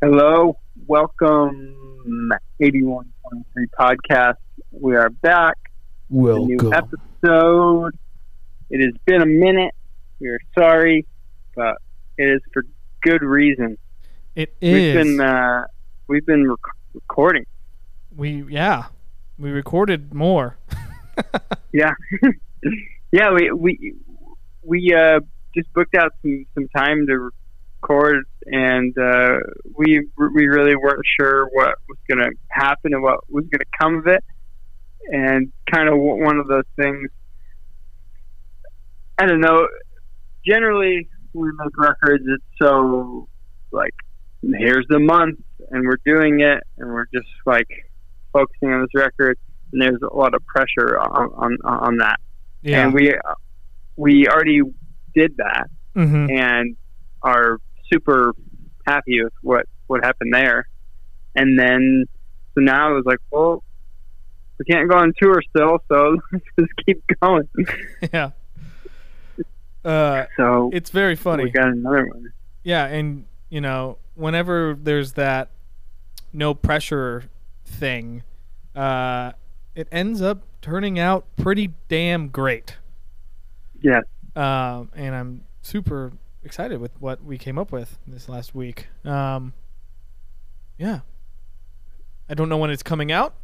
Hello, welcome, 8123 podcast. We are back. A new Welcome. episode. It has been a minute. We are sorry, but it is for good reason. It We've been uh, we've been rec- recording. we yeah, we recorded more. Yeah, yeah. We we we uh, just booked out some some time to record, and uh, we we really weren't sure what was going to happen and what was going to come of it, and kind of one of those things. I don't know. Generally, we make records. It's so like here's the month, and we're doing it, and we're just like focusing on this record. And there's a lot of pressure on on, on that Yeah. and we we already did that hmm and are super happy with what what happened there and then so now it was like well we can't go on tour still so let's just keep going yeah. Uh, so it's very funny. we got another one Yeah, and you know, whenever there's that no pressure thing, uh, it ends up turning out pretty damn great. Yeah. Um, and I'm super excited with what we came up with this last week. Um, yeah. I don't know when it's coming out,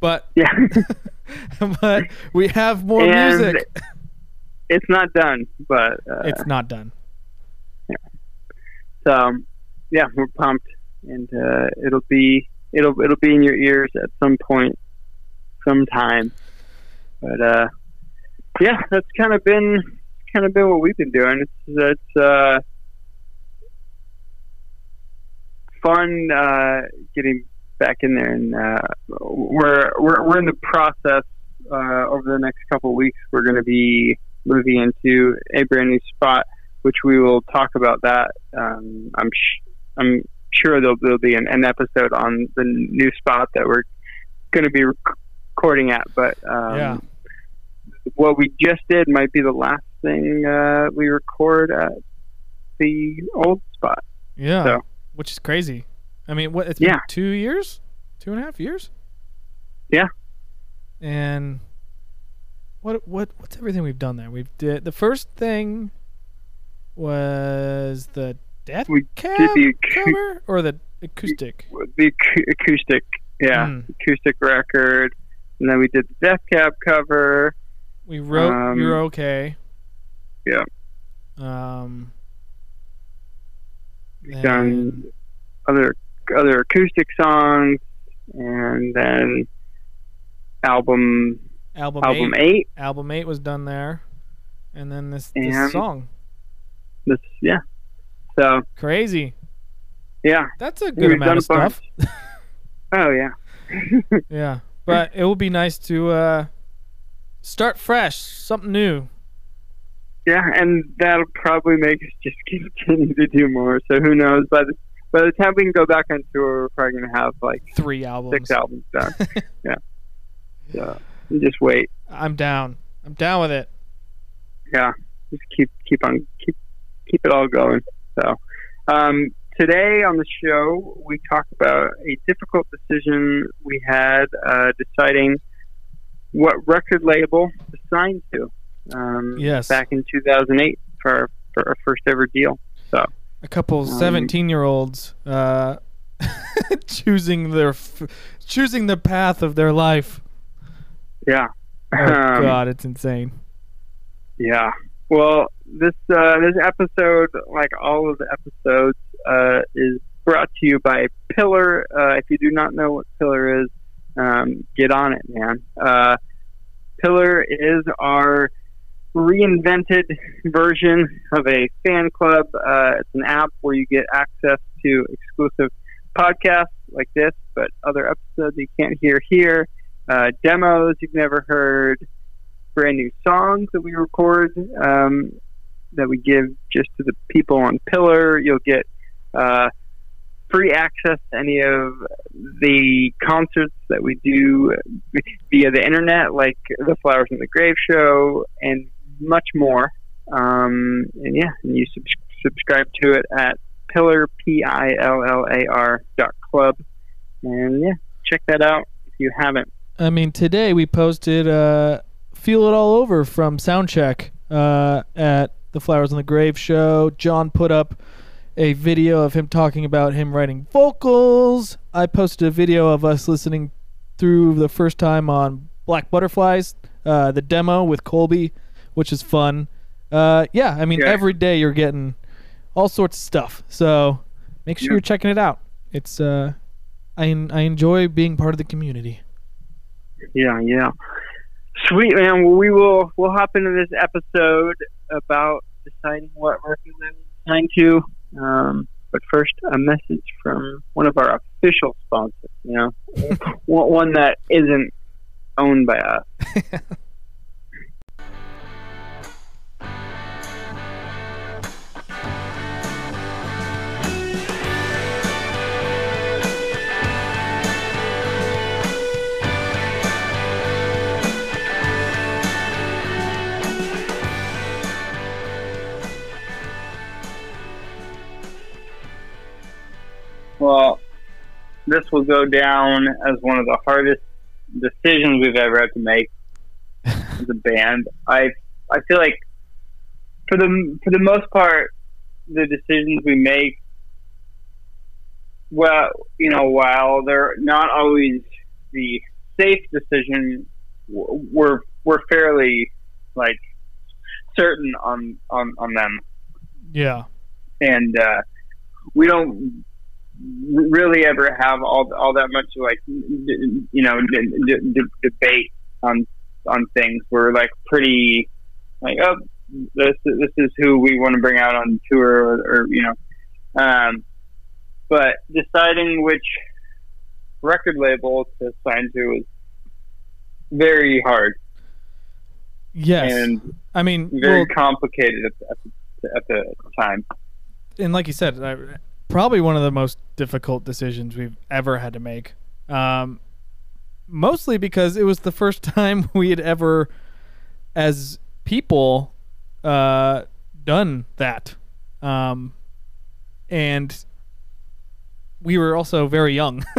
but yeah but we have more And music. it's not done but uh, It's not done. Yeah. so yeah we're pumped and uh, it'll be it'll it'll be in your ears at some point sometime but uh yeah that's kind of been kind of been what we've been doing it's it's uh fun uh getting back in there and uh we're we're we're in the process uh over the next couple of weeks we're going to be moving into a brand new spot which we will talk about that um i'm sh- i'm sure there'll, there'll be an, an episode on the new spot that we're going to be recording at but um Yeah. what we just did might be the last thing uh, we record at the old spot. Yeah. So- Which is crazy. I mean, what? It's been Yeah. two years, two and a half years. Yeah. And what? What? What's everything we've done there? We've did the first thing was the death We cab did the acou- cover or the acoustic. The ac- acoustic, yeah, Mm. acoustic record, and then we did the Death Cab cover. We wrote Um, "You're Okay." Yeah. Um. Done other other acoustic songs, and then album album album eight. eight. Album eight was done there, and then this this song. This yeah, so Crazy. yeah. That's a good amount of stuff. Oh yeah, Yeah, but it will be nice to uh, start fresh, something new. Yeah, and that'll probably make us just continue to do more. So who knows? By the by the time we can go back on tour, we're probably gonna have like Three albums. six albums done. yeah. So just wait. I'm down. I'm down with it. Yeah, just keep keep on keep keep it all going. So um, today on the show, we talk about a difficult decision we had uh, deciding what record label to sign to. Um, Yes. Back in 2008 for our, for our first ever deal. So a couple Um, 17 year olds uh, choosing their f- choosing the path of their life. Yeah. Oh Um, God, it's insane. Yeah. Well, this uh, this episode, like all of the episodes, uh, is brought to you by Pillar. Uh, if you do not know what Pillar is, um, get on it, man. Uh, Pillar is our reinvented version of a fan club. Uh, it's an app where you get access to exclusive podcasts like this, but other episodes you can't hear here, uh, demos you've never heard, brand new songs that we record um, that we give just to the people on Pillar. You'll get uh, free access to any of the concerts that we do via the internet, like the Flowers in the Grave show, and much more. Um, and yeah, and you subs- subscribe to it at pillar p i l l a r dot club, and yeah, check that out if you haven't. I mean, today we posted uh, "Feel It All Over" from Soundcheck uh, at the Flowers on the Grave show. John put up a video of him talking about him writing vocals. I posted a video of us listening through the first time on Black Butterflies, uh, the demo with Colby, which is fun. Uh, yeah, I mean, Yeah. every day you're getting all sorts of stuff. So make sure Yeah. you're checking it out. It's uh, I I enjoy being part of the community. Yeah, yeah. Sweet man. Well, we will we'll hop into this episode about deciding what record label to sign to. Um, but first, a message from one of our official sponsors. You know, one that isn't owned by us. Well, this will go down as one of the hardest decisions we've ever had to make as a band. I I feel like for the for the most part, the decisions we make, well, you know, while they're not always the safe decision, we're we're fairly like certain on on on them Yeah. and uh, we don't really ever have all all that much like you know d- d- debate on on things. We're like pretty like oh this this is who we want to bring out on tour or, or you know, um, but deciding which record label to sign to is very hard Yes. and I mean, very well, complicated at, at, the, at the time. and like you said, I, probably one of the most difficult decisions we've ever had to make. Um, mostly because it was the first time we had ever, as people, uh, done that, um, and we were also very young.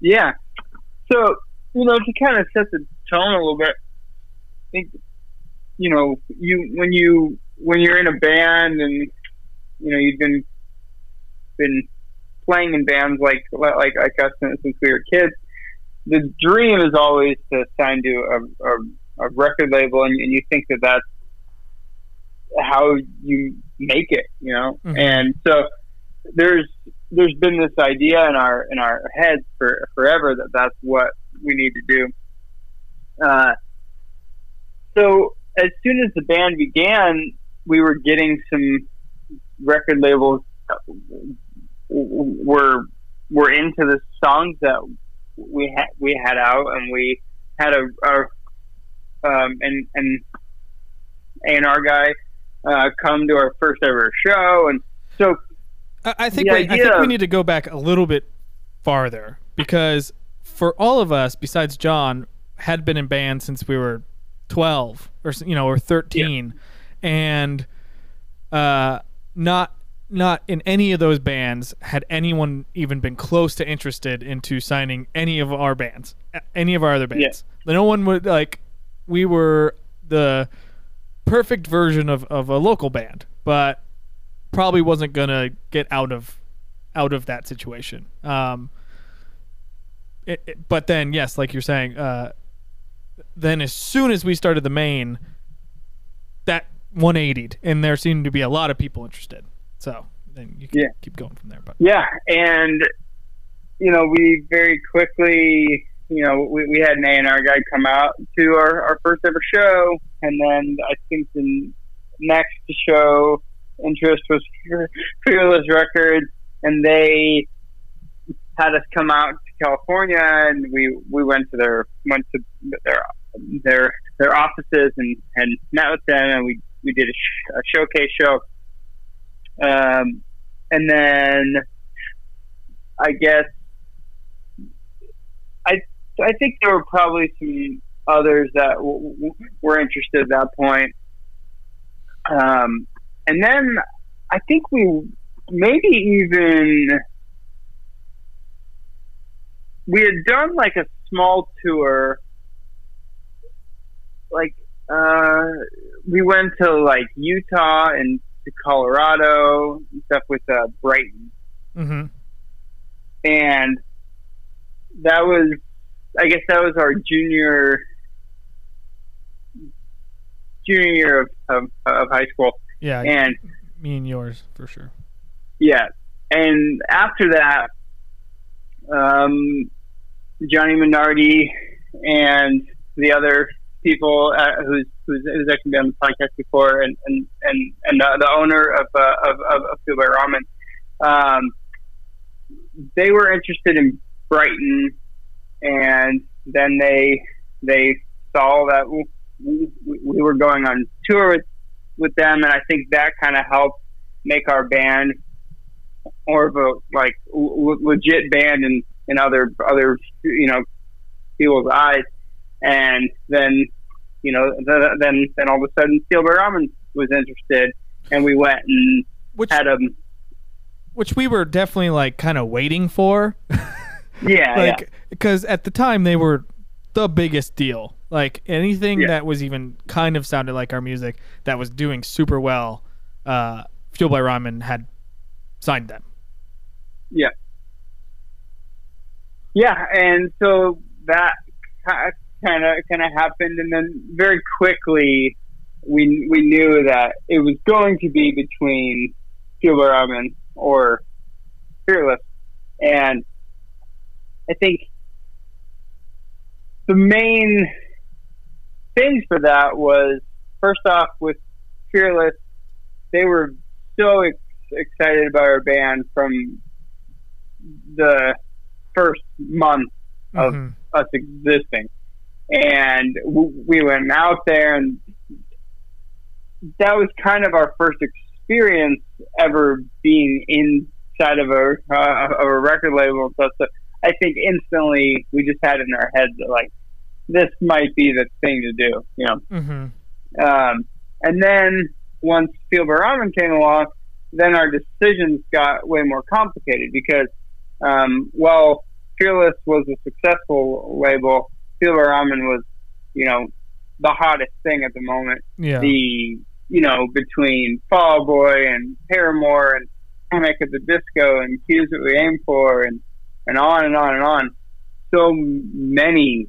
Yeah. So, you know, to kind of set the tone a little bit, I think, you know, you when you when you're in a band and you know you've been been playing in bands like like like us since since we were kids, the dream is always to sign to a, a, a record label, and, and you think that that's how you make it, you know. Mhm. And so there's there's been this idea in our in our heads for forever that that's what we need to do. Uh, so as soon as the band began, we were getting some record labels were were into the songs that we had we had out, and we had a, a um, and and A and R guy uh, come to our first ever show, and so I, think we, I think we need to go back a little bit farther because for all of us, besides John, had been in bands since we were twelve or you know or thirteen, and uh, not not in any of those bands had anyone even been close to interested into signing any of our bands, any of our other bands. No one would like. We were the perfect version of, of a local band, but probably wasn't gonna get out of out of that situation. Um, it, it- but then, yes, like you're saying, uh, then as soon as we started the main, that 180'd, and there seemed to be a lot of people interested. So then you can Yeah. keep going from there. But Yeah, and you know, we very quickly, you know, we, we had an A and R guy come out to our, our first ever show, and then I think the next show interest was Fearless Records, and they had us come out to California, and we we went to their went to their their their offices and and met with them, and we we did a, sh- a showcase show. Um, and then I guess I I think there were probably some others that w- w- were interested at that point. Um, and then I think we maybe even we had done like a small tour like uh we went to like utah and to colorado and stuff with uh brighton Mm-hmm. and that was i guess that was our junior junior year of, of, of high school Yeah, and me and yours for sure. Yeah, and after that, um, Johnny Minardi and the other people uh, who's, who's who's actually been on the podcast before, and and and, and uh, the owner of uh, of of, Ramen, um, they were interested in Brighton, and then they they saw that we, we, we were going on tour with with them, and I think that kind of helped make our band more of a like legit band in, in other other you know people's eyes. And then you know th- then then all of a sudden Fueled by Ramen was interested, and we went and Which had them. which we were definitely like kind of waiting for. Yeah, like because at the time they were the biggest deal. Like anything Yeah. that was even kind of sounded like our music that was doing super well, uh, Fueled by Ramen had signed them. yeah, yeah. And so that kind of kind of happened, and then very quickly we we knew that it was going to be between by Ramen or Fearless, and I think the main things for that was first off with Fearless, they were so ex- excited about our band from the first month of Mhm. us existing, and we went out there, and that was kind of our first experience ever being inside of a uh, of a record label and stuff. So I think instantly we just had in our heads that like this might be the thing to do, you know. Mhm. Um, and then once Fueled by Ramen came along, then our decisions got way more complicated because, um, while Fearless was a successful label, By Ramen was, you know, the hottest thing at the moment. Yeah. The, you know, between Fall Boy and Paramore and Panic at the Disco and Cute Is What We Aim For and, and on and on and on. So many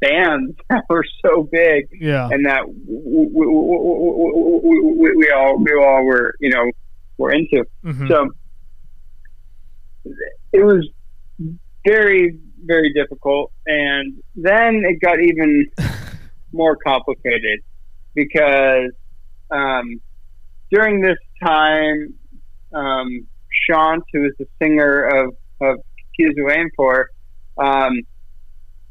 bands that were so big yeah. and that we, we, we, we all we all were you know were into. Mhm. So it was very very difficult, and then it got even more complicated because um, during this time, um, Sean, who is the singer of of Cues We Aim For, um,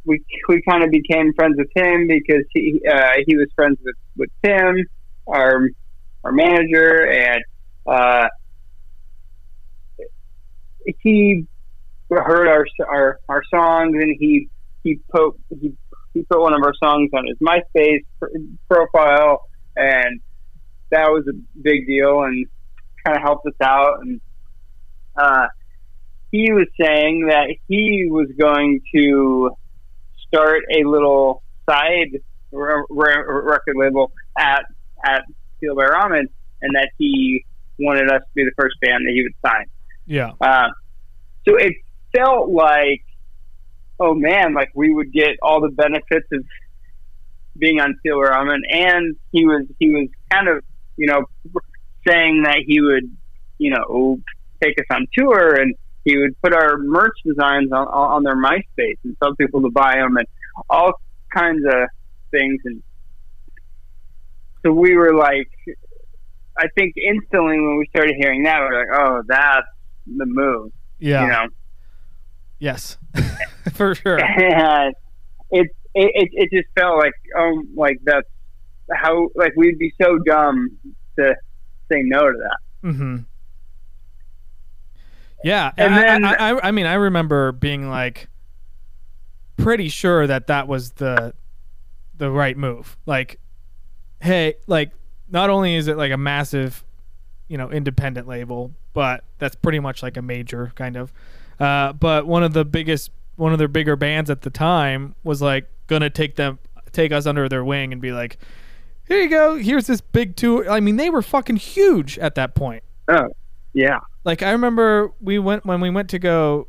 we we kind of became friends with him because he uh, he was friends with with Tim, our our manager, and uh, he heard our our our songs and he he put he he put one of our songs on his MySpace profile, and that was a big deal and kind of helped us out. And uh, he was saying that he was going to start a little side re- re- record label at at Fueled by Ramen, and that he wanted us to be the first band that he would sign. Yeah. Uh, so it felt like, oh man, like we would get all the benefits of being on by Ramen, and he was he was kind of you know saying that he would you know take us on tour and he would put our merch designs on, on their MySpace and tell people to buy them and all kinds of things. And so we were like, I think instantly when we started hearing that, we are like, oh, that's the move, Yeah. you know? Yes. For sure. And it, it, it, just felt like, oh, like that's how, like we'd be so dumb to say no to that. Mm-hmm. Yeah, And and then- I, I, I mean, I remember being like pretty sure that that was the the right move. Like, hey, like not only is it like a massive you know independent label, but that's pretty much like a major kind of. Uh, but one of the biggest, one of their bigger bands at the time was like gonna take them, take us under their wing and be like, here you go, here's this big tour. I mean, they were fucking huge at that point. Oh, yeah. Like I remember we went when we went to go.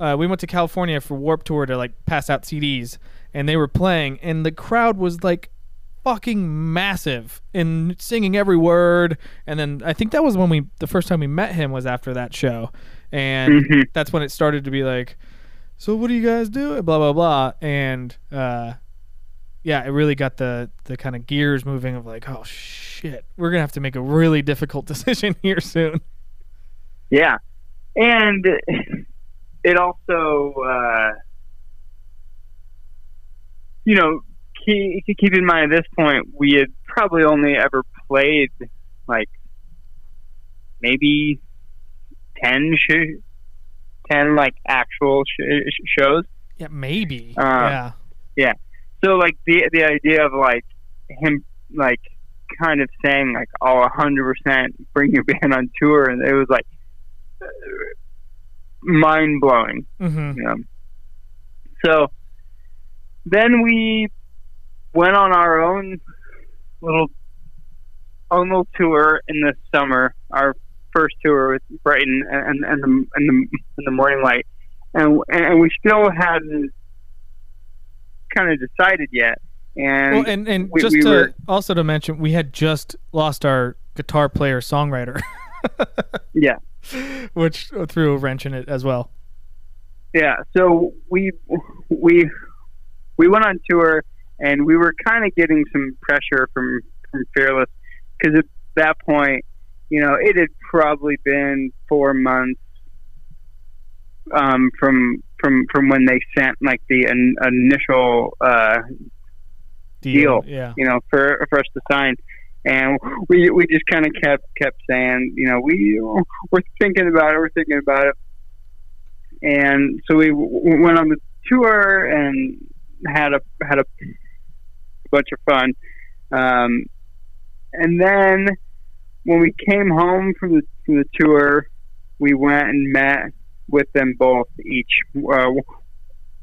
Uh, we went to California for Warped Tour to like pass out CDs, and they were playing, and the crowd was like fucking massive and singing every word. And then I think that was when we the first time we met him was after that show, and Mhm. that's when it started to be like, so what do you guys do? Blah blah blah, and uh, yeah, it really got the the kind of gears moving of like, oh shit, we're gonna have to make a really difficult decision here soon. Yeah, and it also, uh, you know, keep, keep in mind at this point we had probably only ever played like maybe ten sh- ten like actual sh- sh- shows. Yeah, maybe. Uh, yeah. So like the the idea of like him like kind of saying like oh a hundred percent bring your band on tour and it was like mind blowing. hmm You know? So then we went on our own little own little tour in the summer. Our first tour with Brighton and and the and the and the Morning Light, and and we still hadn't kind of decided yet. And, Well, and and we- just we to were- also to mention, we had just lost our guitar player songwriter, yeah, which threw a wrench in it as well. Yeah, so we we we went on tour and we were kind of getting some pressure from from Fearless because at that point, you know, it had probably been four months um, from from from when they sent like the in, initial uh, Deal. Yeah. you know, for for us to sign. And we we just kind of kept kept saying, you know, we we're thinking about it, we're thinking about it. And so we w- went on the tour and had a had a bunch of fun. Um, and then when we came home from the from the tour, we went and met with them both each uh,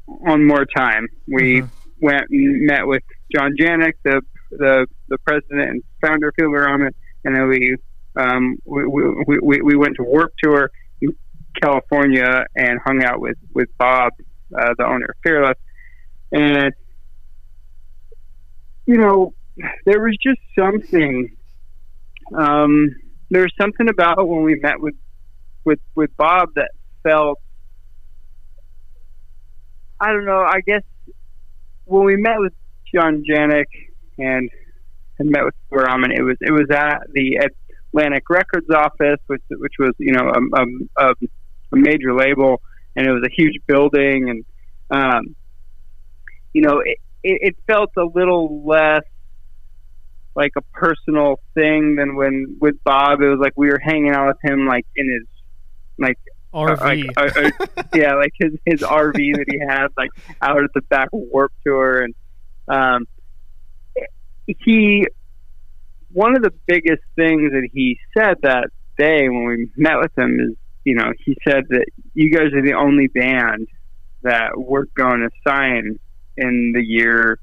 one more time. We Mhm. went and met with John Janick, the the the president and founder of Ramen, and then we um, we, we, we, we went to Warped Tour in California and hung out with with Bob, uh, the owner of Fearless, and you know there was just something. Um, there was something about when we met with with with Bob that felt. I don't know. I guess when we met with John Janick and and met with Ramen, it was it was at the Atlantic Records office, which which was you know a, a, a major label, and it was a huge building, and um, you know it, it, it felt a little less like a personal thing than when with Bob. It was like we were hanging out with him like in his like RV. like, uh, uh, yeah, like his his RV that he had like out at the back of Warped Tour, and um, he one of the biggest things that he said that day when we met with him is, you know, he said that you guys are the only band that we're going to sign in the year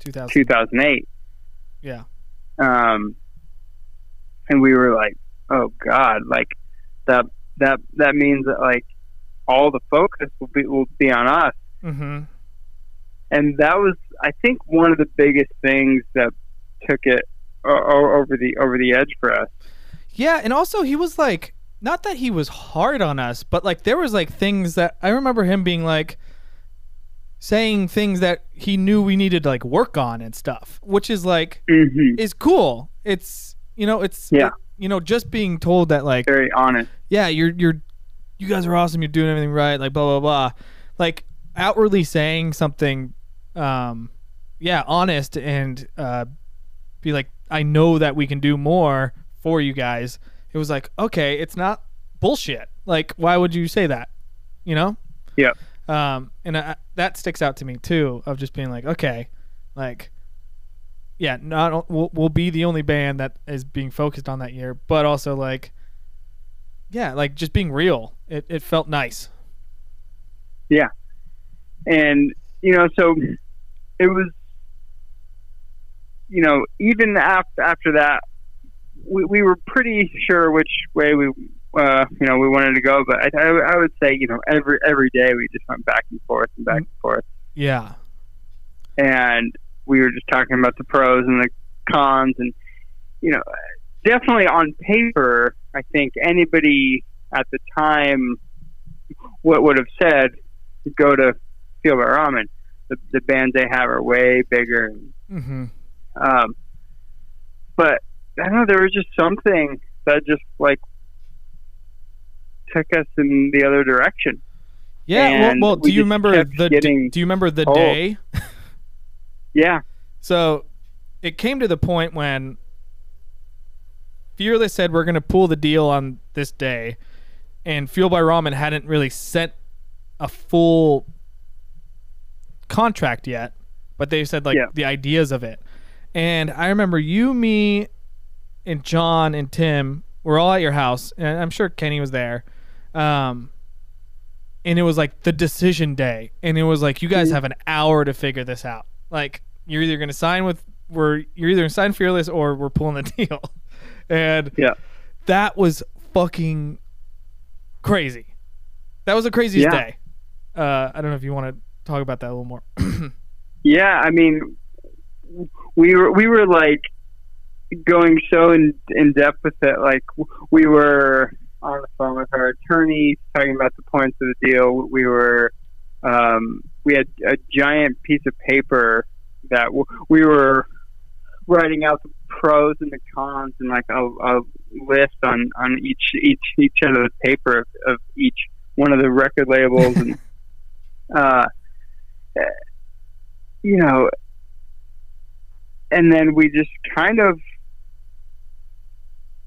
2000. 2008. Yeah. Um, and we were like, oh God, like that, that, that means that like all the focus will be, will be on us. hmm And that was, I think, one of the biggest things that took it over the, over the edge for us. Yeah, and also he was like, not that he was hard on us, but like there was like things that I remember him being like saying things that he knew we needed to like work on and stuff, which is like hmm is cool. It's you know, it's Yeah. it- you know, just being told that like Very honest. yeah, you're you're you guys are awesome, you're doing everything right, like blah blah blah. Like outwardly saying something um yeah, honest and uh be like I know that we can do more for you guys. It was like, okay, it's not bullshit. Like why would you say that? You know? Yep. Um and I, that sticks out to me too of just being like, okay, like yeah, not we'll, we'll be the only band that is being focused on that year, but also like, yeah, like just being real. It it felt nice. Yeah, and you know, so it was, you know, even after after that, we we were pretty sure which way we. Uh, you know, we wanted to go, but I, I, I would say, you know, every every day we just went back and forth and back and forth. Yeah, and we were just talking about the pros and the cons and you know definitely on paper i think anybody at the time what would have said go to fueled by ramen the, the bands they have are way bigger mm-hmm. um, but i don't know there was just something that just like took us in the other direction yeah well, well do we you remember the getting do you remember the told. day yeah So it came to the point when Fearless said we're going to pull the deal on this day, and Fueled by Ramen hadn't really sent a full contract yet, but they said like Yeah. the ideas of it. And I remember you, me, and John and Tim were all at your house, and I'm sure Kenny was there. Um, and it was like the decision day, and it was like you guys have an hour to figure this out. Like you're either going to sign with we're you're either going to sign Fearless or we're pulling the deal. And yeah that was fucking crazy. That was the craziest Yeah. day. Uh, I don't know if you want to talk about that a little more. Yeah, I mean, we were we were like going so in in depth with it. Like we were on the phone with our attorney talking about the points of the deal. We were um, we had a giant piece of paper that w- we were writing out the pros and the cons and like a, a list on on each each each end of the paper of, of each one of the record labels and uh you know and then we just kind of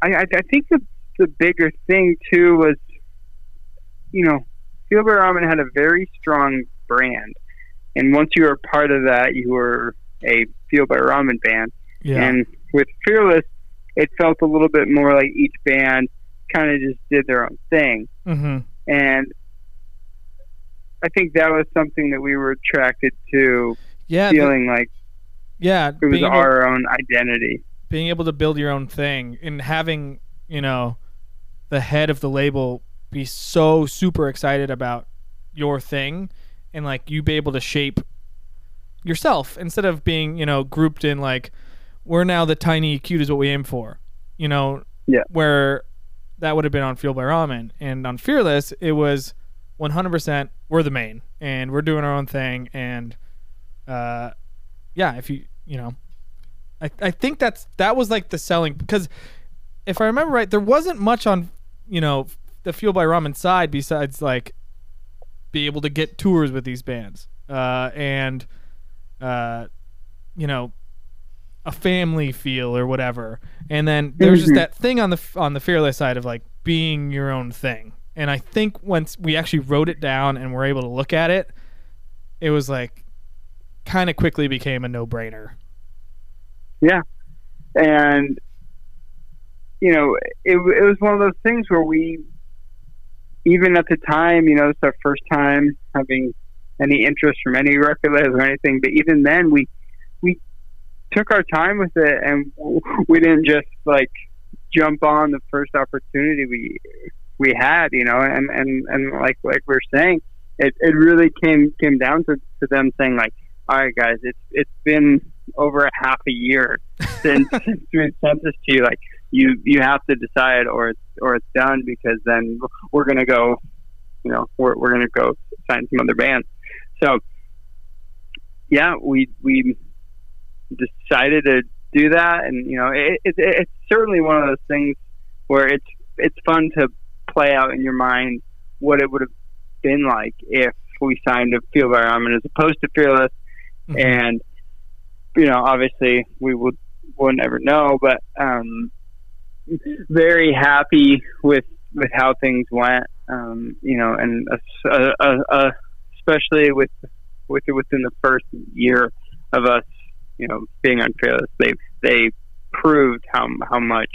I, I, I think the the bigger thing too was you know by Ramen had a very strong brand and once you were part of that you were a Fueled by Ramen band yeah. and with Fearless, it felt a little bit more like each band kind of just did their own thing. mm-hmm. And I think that was something that we were attracted to, Yeah. the- feeling like yeah. it was being able, our own identity. being able to build your own thing and having you know the head of the label be so super excited about your thing and like you be able to shape yourself instead of being you know grouped in like we're now the tiny cute is what we aim for you know Yeah. where that would have been on fueled by ramen and on fearless it was 100% we're the main and we're doing our own thing and uh yeah if you you know I, I think that's that was like the selling because if I remember right, there wasn't much on you know the Fueled by Ramen side besides like be able to get tours with these bands uh, and uh, you know a family feel or whatever. And then there's just Mhm. that thing on the on the fearless side of like being your own thing. And I think once we actually wrote it down and were able to look at it, it was like kind of quickly became a no brainer. Yeah, and, you know, it, it was one of those things where we, even at the time, you know, it's our first time having any interest from any record label or anything, but even then we, we took our time with it and we didn't just like jump on the first opportunity we, we had, you know, and, and, and like, like we we're saying, it, it really came, came down to, to them saying like, all right, guys, it's, it's been over a half a year since, since we sent this to you. Like, you, you have to decide or it's, or it's done because then we're going to go, you know, we're, we're going to go sign some other bands. So, yeah, we, we decided to do that. And, you know, it, it, it's certainly one of those things where it's, it's fun to play out in your mind what it would have been like if we signed a Fueled by Ramen as opposed to Fearless. Mhm. And, you know, obviously we would, we'll never know, but, um, very happy with, with how things went. Um, you know, and uh, uh, uh, especially with, with within the first year of us, you know, being on Fearless, they they proved how how much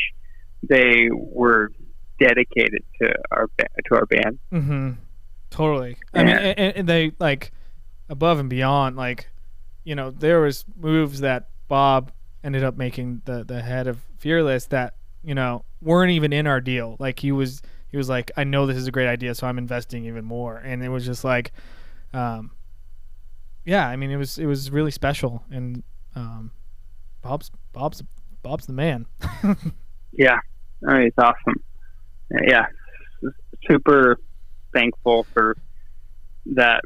they were dedicated to our to our band. Mm-hmm. Totally. I mean, and, and they like above and beyond. Like, you know, there was moves that Bob ended up making the the head of Fearless that you know weren't even in our deal. Like he was he was like, I know this is a great idea, so I'm investing even more. And it was just like, um, yeah, I mean, it was it was really special. And um, Bob's Bob's Bob's the man. yeah, I mean, it's awesome. Yeah, super thankful for that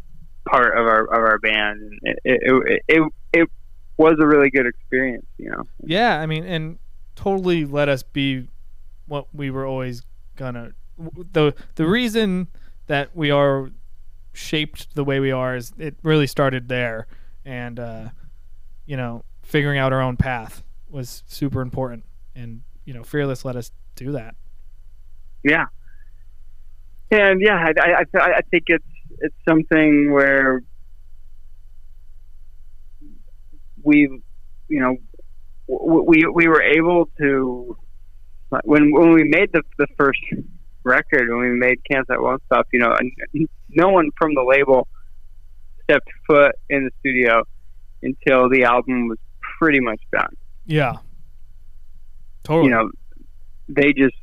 part of our of our band. It it, it, it, it was a really good experience, you know. Yeah, I mean, and totally let us be what we were always gonna. The the reason that we are shaped the way we are is it really started there, and uh, you know, figuring out our own path was super important, and you know, fearless let us do that. Yeah, and yeah, I, I, I think it's it's something where we, you know, we we were able to when when we made the the first record when we made Can't Stop Won't Stop, you know, no one from the label stepped foot in the studio until the album was pretty much done. Yeah, totally. You know, they just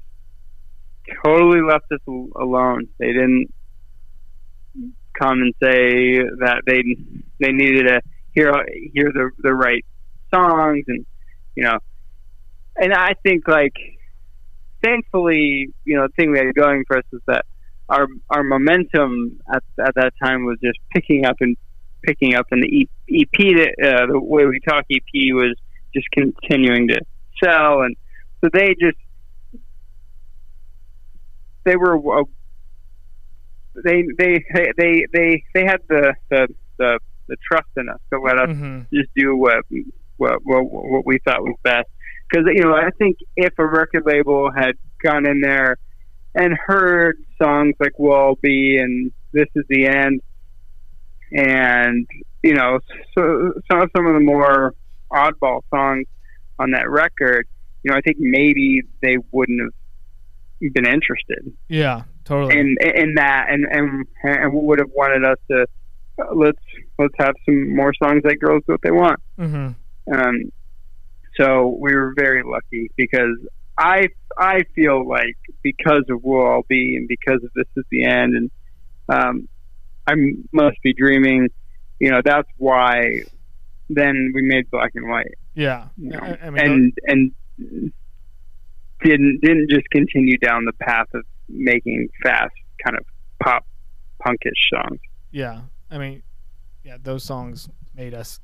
totally left us alone. They didn't come and say that they they needed to hear hear the the right songs and you know. And I think like thankfully you know the thing we had going for us is that our our momentum at at that time was just picking up and picking up. And the EP uh, the way we talk EP was just continuing to sell. And so they just they were uh, they they they they they had the the the, the trust in us to let us mm-hmm. just do what, what what what we thought was best. Because you know, I think if a record label had gone in there and heard songs like "We'll Be" and "This Is the End," and you know, so some some of the more oddball songs on that record, you know, I think maybe they wouldn't have been interested. Yeah, totally. In in that, and and and would have wanted us to uh, let's let's have some more songs that girls do what they want. Mm-hmm. Um, so we were very lucky because I I feel like because of We'll All Be and because of This Is the End and um, I must be dreaming. You know that's why. Then we made Black and White. Yeah, you know? I, I mean, and those... and didn't didn't just continue down the path of making fast kind of pop punkish songs. Yeah, I mean, yeah, those songs made us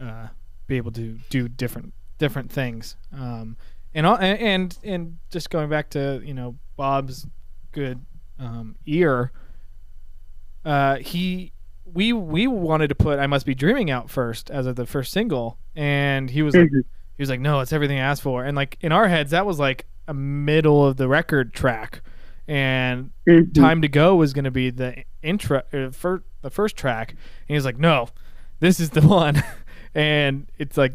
uh, be able to do different different things. Um, and and and just going back to you know Bob's good um, ear, uh, he we we wanted to put "I Must Be Dreaming" out first as of the first single, and he was like. Mm-hmm he was like, "No, it's everything I asked for." And like in our heads, that was like a middle of the record track, and mm-hmm. "Time to Go" was going to be the intro, uh, for the first track. And he was like, "No, this is the one," and it's like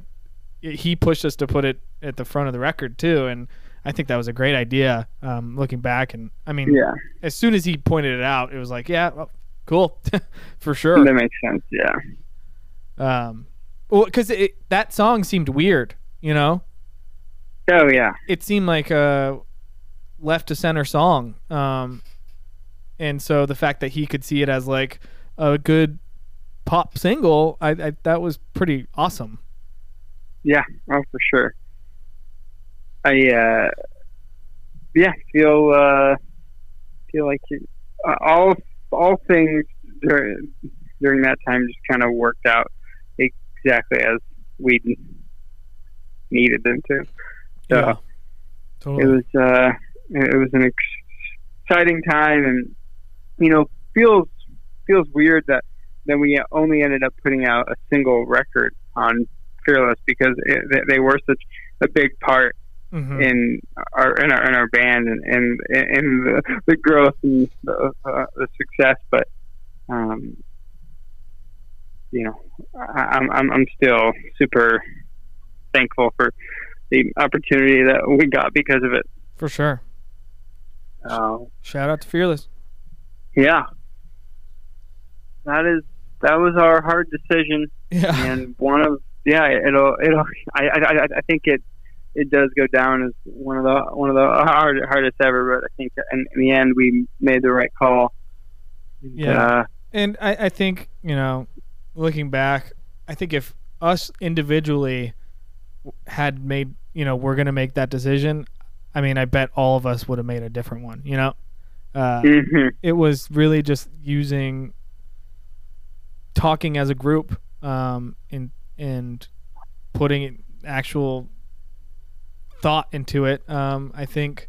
he pushed us to put it at the front of the record too, and. I think that was a great idea. Um, looking back, and I mean, yeah. as soon as he pointed it out, it was like, yeah, well, cool, for sure. That makes sense. Yeah. Um, well, because that song seemed weird you know? Oh yeah. It seemed like a left to center song. Um, and so the fact that he could see it as like a good pop single, I, I that was pretty awesome. Yeah, oh for sure. I uh, yeah feel uh, feel like uh, all all things during during that time just kind of worked out exactly as we needed them to. So yeah, totally. it was uh, it was an exciting time, and you know feels feels weird that then we only ended up putting out a single record on Fearless because it, they were such a big part mm-hmm. in our in our in our band and and in the, the growth and the, uh, the success. But um, you know, I, I'm I'm I'm still super thankful for the opportunity that we got because of it. For sure. Uh, Shout out to Fearless. yeah, that is that was our hard decision, Yeah. and one of yeah, it'll it'll I I, I think it it does go down as one of the one of the hard, hardest ever, but I think in, in the end we made the right call. Yeah. Uh, And I, I think, you know, looking back, I think if us individually had made, you know, we're going to make that decision, I mean, I bet all of us would have made a different one, you know? Uh, mhm. it was really just using talking as a group um, and and putting actual thought into it. Um, I think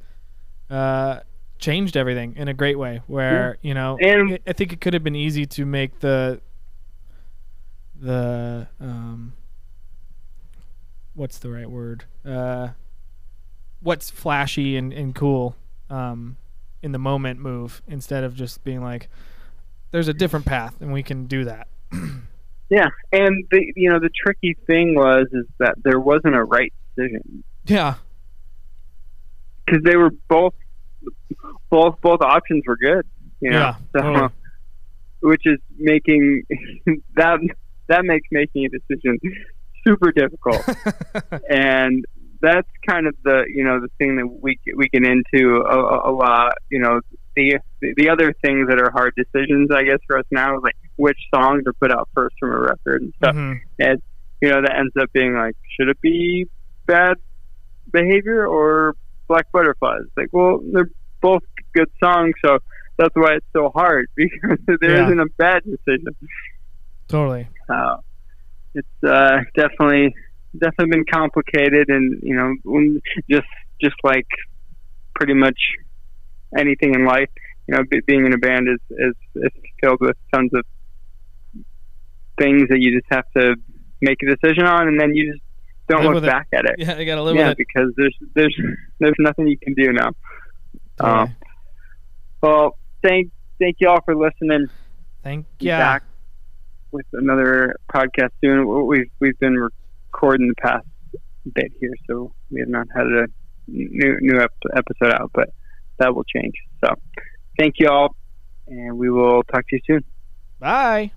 uh, changed everything in a great way. Where you know, And- I- I think it could have been easy to make the the um, what's the right word? Uh, what's flashy and, and cool um, in the moment move instead of just being like, there's a different path and we can do that. Yeah, and the you know the tricky thing was is that there wasn't a right decision Yeah. because they were both both both options were good. You know, Yeah, so, totally. which is making that that makes making a decision super difficult, and that's kind of the you know the thing that we we get into a, a- a lot. You know, the the other things that are hard decisions, I guess, for us now is like which songs are put out first from a record and stuff. Mhm. and you know that ends up being like should it be bad behavior or black butterflies like well they're both good songs so that's why it's so hard because there Yeah. not a bad decision Totally. uh, it's uh, definitely definitely been complicated and you know just just like pretty much anything in life you know be, being in a band is, is is filled with tons of things that you just have to make a decision on and then you just don't Live look with it. back at it Yeah, you got to live yeah with it. because there's there's there's nothing you can do now uh, Totally. well thank thank you all for listening Thank be yeah. back with another podcast soon. We've we've been recording the past bit here, so we have not had a new new ep- episode out, but that will change. So, thank you all, and we will talk to you soon. Bye.